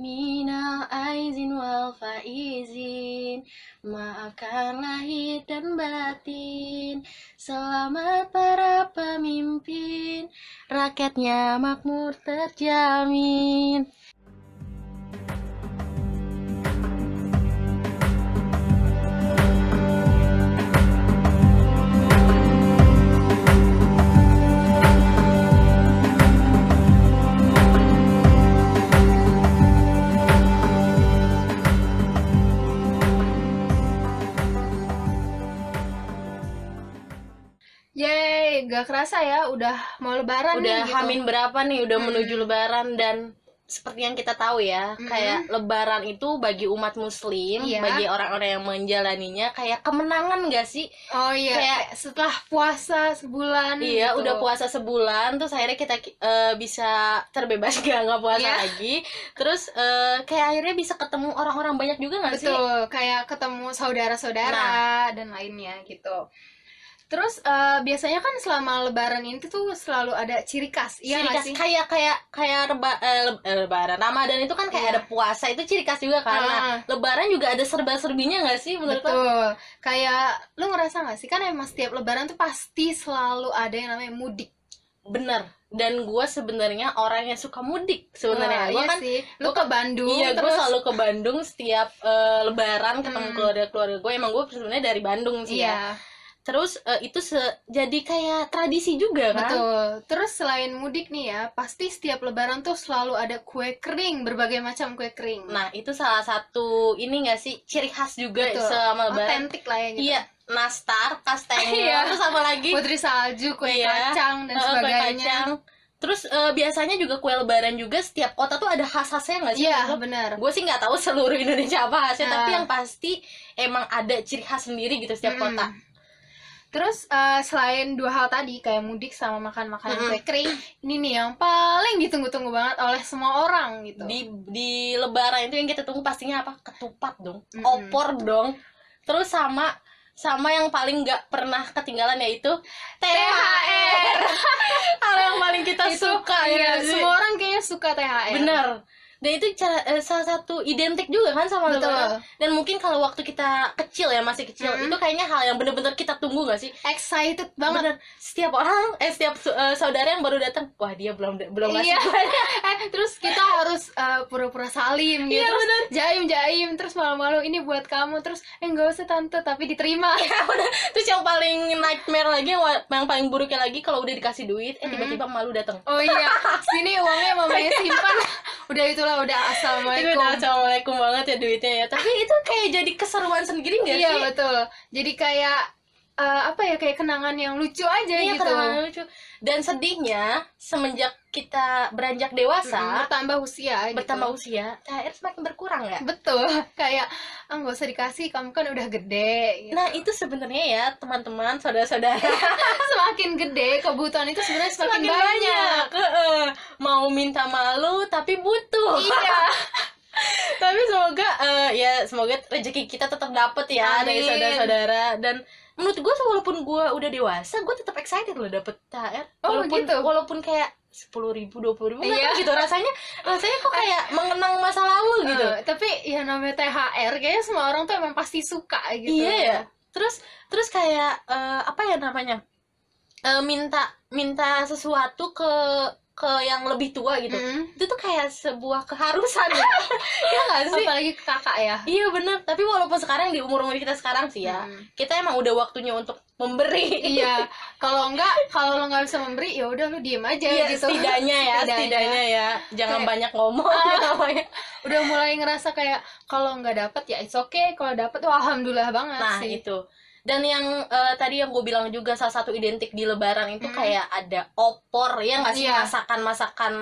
Minal aizin wal faizin Maafkan lahir dan batin. Selamat para pemimpin Rakyatnya makmur terjamin Yeay, gak kerasa ya, udah mau lebaran Udah nih gitu. hamin berapa nih udah Mm-mm. menuju lebaran dan seperti yang kita tahu ya, Mm-mm. kayak lebaran itu bagi umat muslim, Iya. bagi orang-orang yang menjalaninya kayak kemenangan gak sih? Oh iya, Kayak- kayak setelah puasa sebulan Iya, gitu. udah puasa sebulan, terus akhirnya kita eh, bisa terbebas gak nggak puasa Iya. lagi. Terus eh, kayak akhirnya bisa ketemu orang-orang banyak juga gak sih? Betul, kayak ketemu saudara-saudara Nah. dan lainnya gitu. Terus eh, biasanya kan selama lebaran itu tuh selalu ada ciri khas, iya ciri khas sih? kayak kayak kayak reba, eh, eh, lebaran Ramadan itu kan kayak Iya. ada puasa itu ciri khas juga karena Ah. lebaran juga ada serba-serbinya nggak sih menurut lo? Betul. Kayak lu ngerasa nggak sih kan emang setiap lebaran tuh pasti selalu ada yang namanya mudik. Bener. Dan gue sebenarnya orang yang suka mudik sebenarnya. Gue iya kan sih. Lu gua ke Bandung Iya, gue selalu ke Bandung setiap eh, Lebaran ketemu Hmm. keluarga-keluarga gue. Emang gue sebenarnya dari Bandung sih ya. Terus eh, itu se- jadi kayak tradisi juga kan? betul. Terus selain mudik nih ya, pasti setiap lebaran tuh selalu ada kue kering, berbagai macam kue kering. Nah itu salah satu ini gak sih ciri khas juga Betul. selama Lebaran. Otentik lah ya gitu. Iya, nastar, kastengel, Iya. terus apa lagi? Putri salju, kue Iya. kacang dan kue sebagainya. kacang. Terus eh, biasanya juga kue Lebaran juga setiap kota tuh ada khas-khasnya nggak sih? Iya, benar. Gue sih nggak tahu seluruh Indonesia apa khasnya, Ah. tapi yang pasti emang ada ciri khas sendiri gitu setiap Mm-mm. kota. Terus eh, selain dua hal tadi kayak mudik sama makan makanan Mm-mm. kue kering, ini nih yang paling ditunggu-tunggu banget oleh semua orang gitu. Di di Lebaran itu yang kita tunggu pastinya apa? Ketupat dong, Mm-mm. opor dong. Terus sama sama yang paling nggak pernah ketinggalan yaitu THR. Hal yang paling kita Itu, suka ya semua orang kayaknya suka THR. Bener. Dan itu cara, eh, salah satu identik juga kan sama Betul. Lebaran. Dan mungkin kalau waktu kita kecil ya masih kecil, Mm-mm. itu kayaknya hal yang bener-bener kita tunggu gak sih? Excited banget. Bener. Setiap orang, eh setiap eh, saudara yang baru datang, wah dia belum belum ngasih Iya. eh, terus kita harus eh, pura-pura salim gitu. Iya, terus bener. jaim jaim terus malu-malu ini buat kamu terus eh nggak usah tante tapi diterima. Ya udah. Terus yang paling nightmare lagi, yang, paling buruknya lagi kalau udah dikasih duit, eh tiba-tiba malu datang. Oh iya, sini uangnya mamanya simpan. Udah itulah udah Itu assalamualaikum. udah assalamualaikum banget ya duitnya ya. Tapi itu kayak jadi keseruan sendiri gak Iya sih? betul. Jadi kayak eh, apa ya kayak kenangan yang lucu aja Iya, gitu. kenangan lucu. Dan sedihnya semenjak kita beranjak Mm, dewasa, bertambah usia gitu. bertambah usia, THR semakin berkurang ya. Betul, kayak ah nggak usah dikasih, kamu kan udah gede. Gitu. Nah itu sebenarnya ya teman-teman, saudara-saudara semakin gede kebutuhan itu sebenarnya semakin, banyak. Heeh. Mau minta malu tapi butuh. Iya. tapi semoga eh, ya semoga rezeki kita tetap dapet ya dari Amin. saudara-saudara dan menurut gue walaupun gue udah dewasa gue tetap excited loh dapet THR Oh, walaupun gitu? walaupun kayak sepuluh ribu dua puluh ribu Iya. gitu rasanya rasanya kok kayak mengenang masa lalu gitu Eh, tapi ya namanya THR kayaknya semua orang tuh emang pasti suka gitu. Iya ya. Terus terus kayak eh, apa ya namanya? Eh, minta minta sesuatu ke ke yang lebih tua gitu. Mm. Itu tuh kayak sebuah keharusan ya. ya nggak sih? Apalagi ke kakak ya. Iya bener. Tapi walaupun sekarang di umur umur kita sekarang sih ya, Mm. kita emang udah waktunya untuk memberi. Iya, kalau enggak kalau lo nggak bisa memberi ya udah lu diem aja Iya, gitu. setidaknya ya, Setidaknya. setidaknya ya. Jangan Kayak- banyak ngomong Ah. namanya. Udah mulai ngerasa kayak kalau nggak dapet ya it's okay, kalau dapet wah alhamdulillah banget Nah sih. itu dan yang eh, tadi yang gue bilang juga salah satu identik di Lebaran itu Hmm. kayak ada opor ya nggak sih Iya. masakan-masakan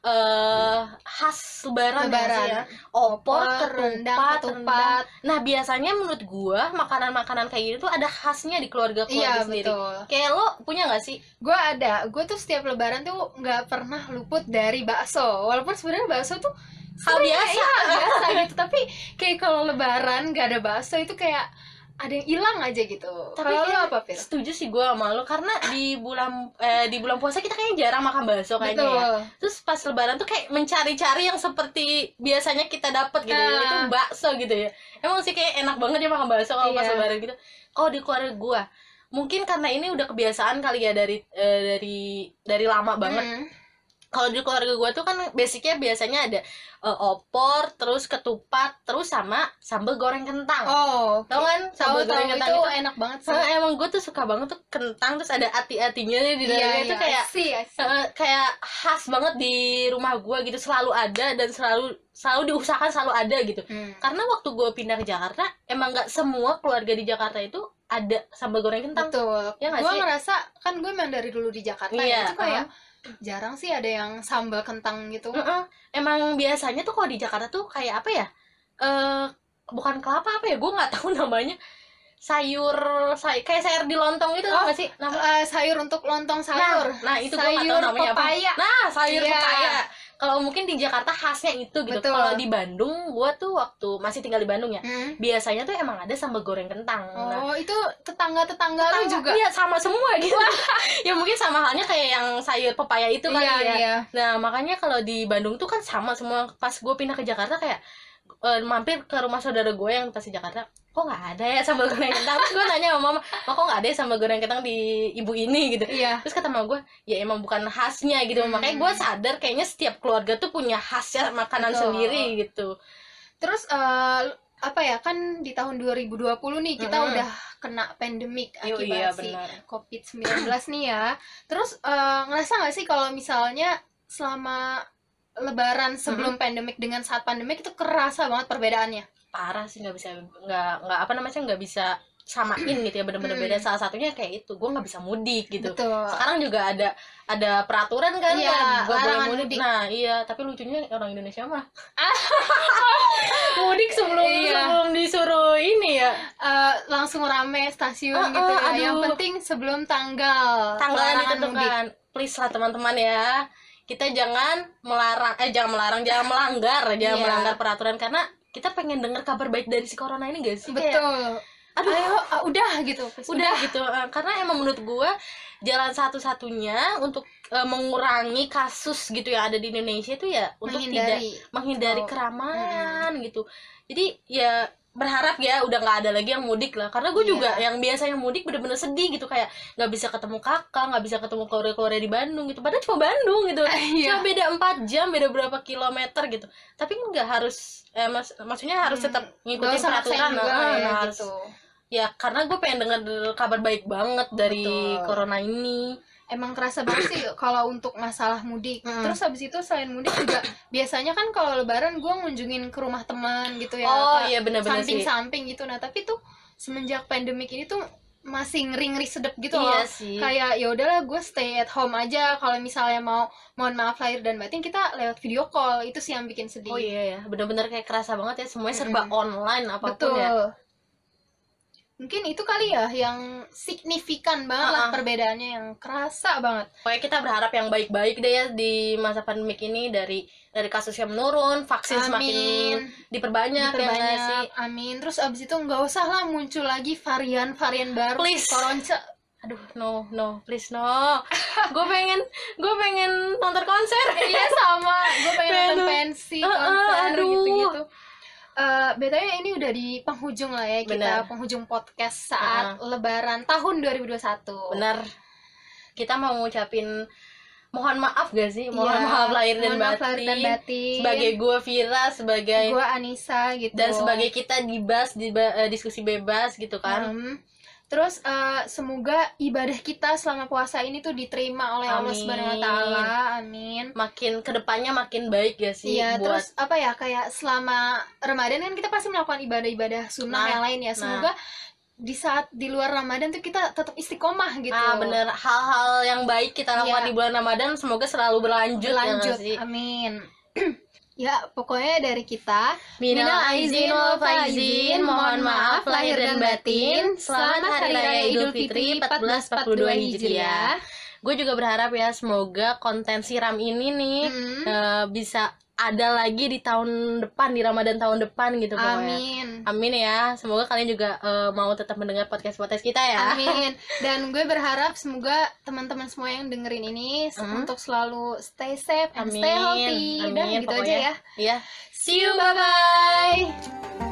eh khas Lebaran, ya Lebaran. sih ya? opor, rendang, ketupat, ketupat. Nah biasanya menurut gue makanan-makanan kayak gitu tuh ada khasnya di keluarga-keluarga Iya sendiri. betul. Kayak lo punya nggak sih? Gue ada, gue tuh setiap lebaran tuh nggak pernah luput dari bakso. Walaupun sebenarnya bakso tuh Hal biasa. ya, biasa gitu. Tapi kayak kalau lebaran nggak ada bakso itu kayak ada yang hilang aja gitu Tapi kalau lu kayak- apa Fir? setuju sih gue sama lo karena di bulan eh, di bulan puasa kita kayaknya jarang makan bakso kayaknya ya betul terus pas lebaran tuh kayak mencari-cari yang seperti biasanya kita dapat gitu ya Ah. itu bakso gitu ya emang sih kayak enak banget ya makan bakso kalau pas Iya. lebaran gitu kalau di keluarga gue mungkin karena ini udah kebiasaan kali ya dari eh, dari dari lama banget Mm. Kalau di keluarga gue tuh kan basicnya biasanya ada eh, opor terus ketupat terus sama sambal goreng kentang. Oh tau kan sambal goreng itu kentang itu, enak banget sih. Nah, emang gue tuh suka banget tuh kentang terus ada ati-atinya di iya dalamnya. Itu iya kayak sih Eh, kayak khas banget di rumah gue gitu. Selalu ada dan selalu selalu diusahakan selalu ada gitu. Karena waktu gue pindah ke Jakarta emang nggak semua keluarga di Jakarta itu ada sambal goreng kentang. Betul. Ya gue ngerasa kan gue emang dari dulu di Jakarta Iya, ya itu kayak jarang sih ada yang sambal kentang gitu. Heeh. emang biasanya tuh kalau di Jakarta tuh kayak apa ya? Eh bukan kelapa apa ya? Gue nggak tahu namanya. Sayur say kayak sayur di lontong itu tau Oh, sih? Nama Eh, sayur untuk lontong sayur. nah, nah itu gue nggak sayur tahu namanya apa. pepaya. Nah sayur Iya. pepaya kalau mungkin di Jakarta khasnya itu gitu kalau di Bandung gue tuh waktu masih tinggal di Bandung ya Hmm. biasanya tuh emang ada sambal goreng kentang nah, oh itu tetangga tetangga lu juga Iya sama semua gitu. ya mungkin sama halnya kayak yang sayur pepaya itu kali iya ya. iya Nah makanya kalau di Bandung tuh kan sama semua. Pas gue pindah ke Jakarta kayak eh, mampir ke rumah saudara gue yang pas di Jakarta. Kok nggak ada ya sambal goreng kentang? Terus gue nanya sama mama, "Ma, kok nggak ada ya sambal goreng kentang di ibu ini gitu. iya Terus kata mama gue, ya emang bukan khasnya gitu. Hmm. Makanya gue sadar kayaknya setiap keluarga tuh punya khasnya makanan Betul. sendiri gitu. terus eh, apa ya kan di tahun 2020 nih kita Mm-mm. udah kena pandemik akibat iya si benar. COVID-19 nih ya. Terus eh, ngerasa nggak sih kalau misalnya selama lebaran sebelum pandemik dengan saat pandemik itu kerasa banget perbedaannya. parah sih nggak bisa nggak nggak apa namanya nggak bisa samain gitu ya bener-bener Hmm. beda salah satunya kayak itu gue nggak bisa mudik gitu Betul. sekarang juga ada ada peraturan kan kan nggak boleh mudik. mudik. nah iya tapi lucunya orang Indonesia mah mudik sebelum Iya. sebelum disuruh ini ya Eh, langsung rame stasiun Ah, gitu ah, ya. Yang aduh. penting sebelum tanggal tanggal ditentukan please lah teman-teman ya kita jangan melarang eh jangan melarang jangan melanggar jangan Iya. melanggar peraturan karena kita pengen dengar kabar baik dari si corona ini gak sih mudik. Kayak, Betul. aduh Ayo, ah, udah gitu. udah gitu eh, karena emang menurut gua jalan satu-satunya untuk eh, mengurangi kasus gitu yang ada di Indonesia itu ya untuk tidak menghindari. menghindari Betul. keramaian gitu jadi ya berharap ya udah nggak ada lagi yang mudik lah karena gue Iya. juga yang biasanya mudik bener-bener sedih gitu kayak nggak bisa ketemu kakak nggak bisa ketemu keluarga-keluarga di Bandung gitu padahal cuma Bandung gitu Iya. cuma beda 4 jam beda berapa kilometer gitu tapi nggak harus eh, mas- maksudnya harus Hmm. tetap ngikutin peraturan nah, ya, nah, harus gitu. ya karena gue pengen denger kabar baik banget dari Betul. corona ini emang kerasa banget sih kalau untuk masalah mudik. Hmm. Terus habis itu selain mudik juga biasanya kan kalau lebaran gue ngunjungin ke rumah teman gitu ya. oh iya bener-bener sih samping-samping gitu. Nah, tapi tuh semenjak pandemik ini tuh masih ngeri-ngeri sedep gitu iya loh. sih Kayak ya udahlah gue stay at home aja kalau misalnya mau mohon maaf lahir dan batin kita lewat video call itu sih yang bikin sedih. oh iya ya bener-bener kayak kerasa banget ya semuanya serba Mm-mm. online apa pun Betul. ya Mungkin itu kali ya yang signifikan banget lah Ah-ah. perbedaannya yang kerasa banget. pokoknya kita berharap yang baik-baik deh ya di masa pandemik ini dari dari kasus yang menurun vaksin semakin diperbanyak, ya nggak sih? Diperbanyak amin. Terus abis itu nggak usah lah muncul lagi varian-varian baru. Please. koronce aduh no no. Please no. Gue pengen gue pengen nonton konser. Iya Btw ini udah di penghujung lah ya kita Bener. penghujung podcast saat lebaran tahun 2021 bener kita mau ngucapin mohon maaf gak sih? Mohon Iya, maaf lahir dan mohon batin, lahir dan batin. sebagai gue Vira sebagai gue Anissa gitu. dan sebagai kita dibas di eh, diskusi bebas gitu kan. Hmm. Terus eh, semoga ibadah kita selama puasa ini tuh diterima oleh Allah. Subhanahu wa taala. Amin. makin ke depannya makin baik ya sih Iya, buat terus apa ya kayak selama Ramadan kan kita pasti melakukan ibadah-ibadah sunnah Nah, yang lain ya. Semoga di saat di luar Ramadan tuh kita tetap istiqomah gitu. ah bener hal-hal yang baik kita lakukan Iya. di bulan Ramadan semoga selalu berlanjut, ya Lanjut. nggak sih Amin. ya, pokoknya dari kita Minal aizin wal faizin, mohon maaf lahir dan batin. Selamat Hari Raya Idul Fitri 1442 Hijriah. Gue juga berharap ya semoga konten siram ini nih Hmm. eh, bisa ada lagi di tahun depan di Ramadan tahun depan gitu pokoknya. Amin. Amin ya. Semoga kalian juga eh, mau tetap mendengar podcast-podcast kita ya. Amin. Dan gue berharap semoga teman-teman semua yang dengerin ini Hmm. untuk selalu stay safe and Amin. stay healthy. Dan Amin, gitu aja ya. Iya. See you, bye bye.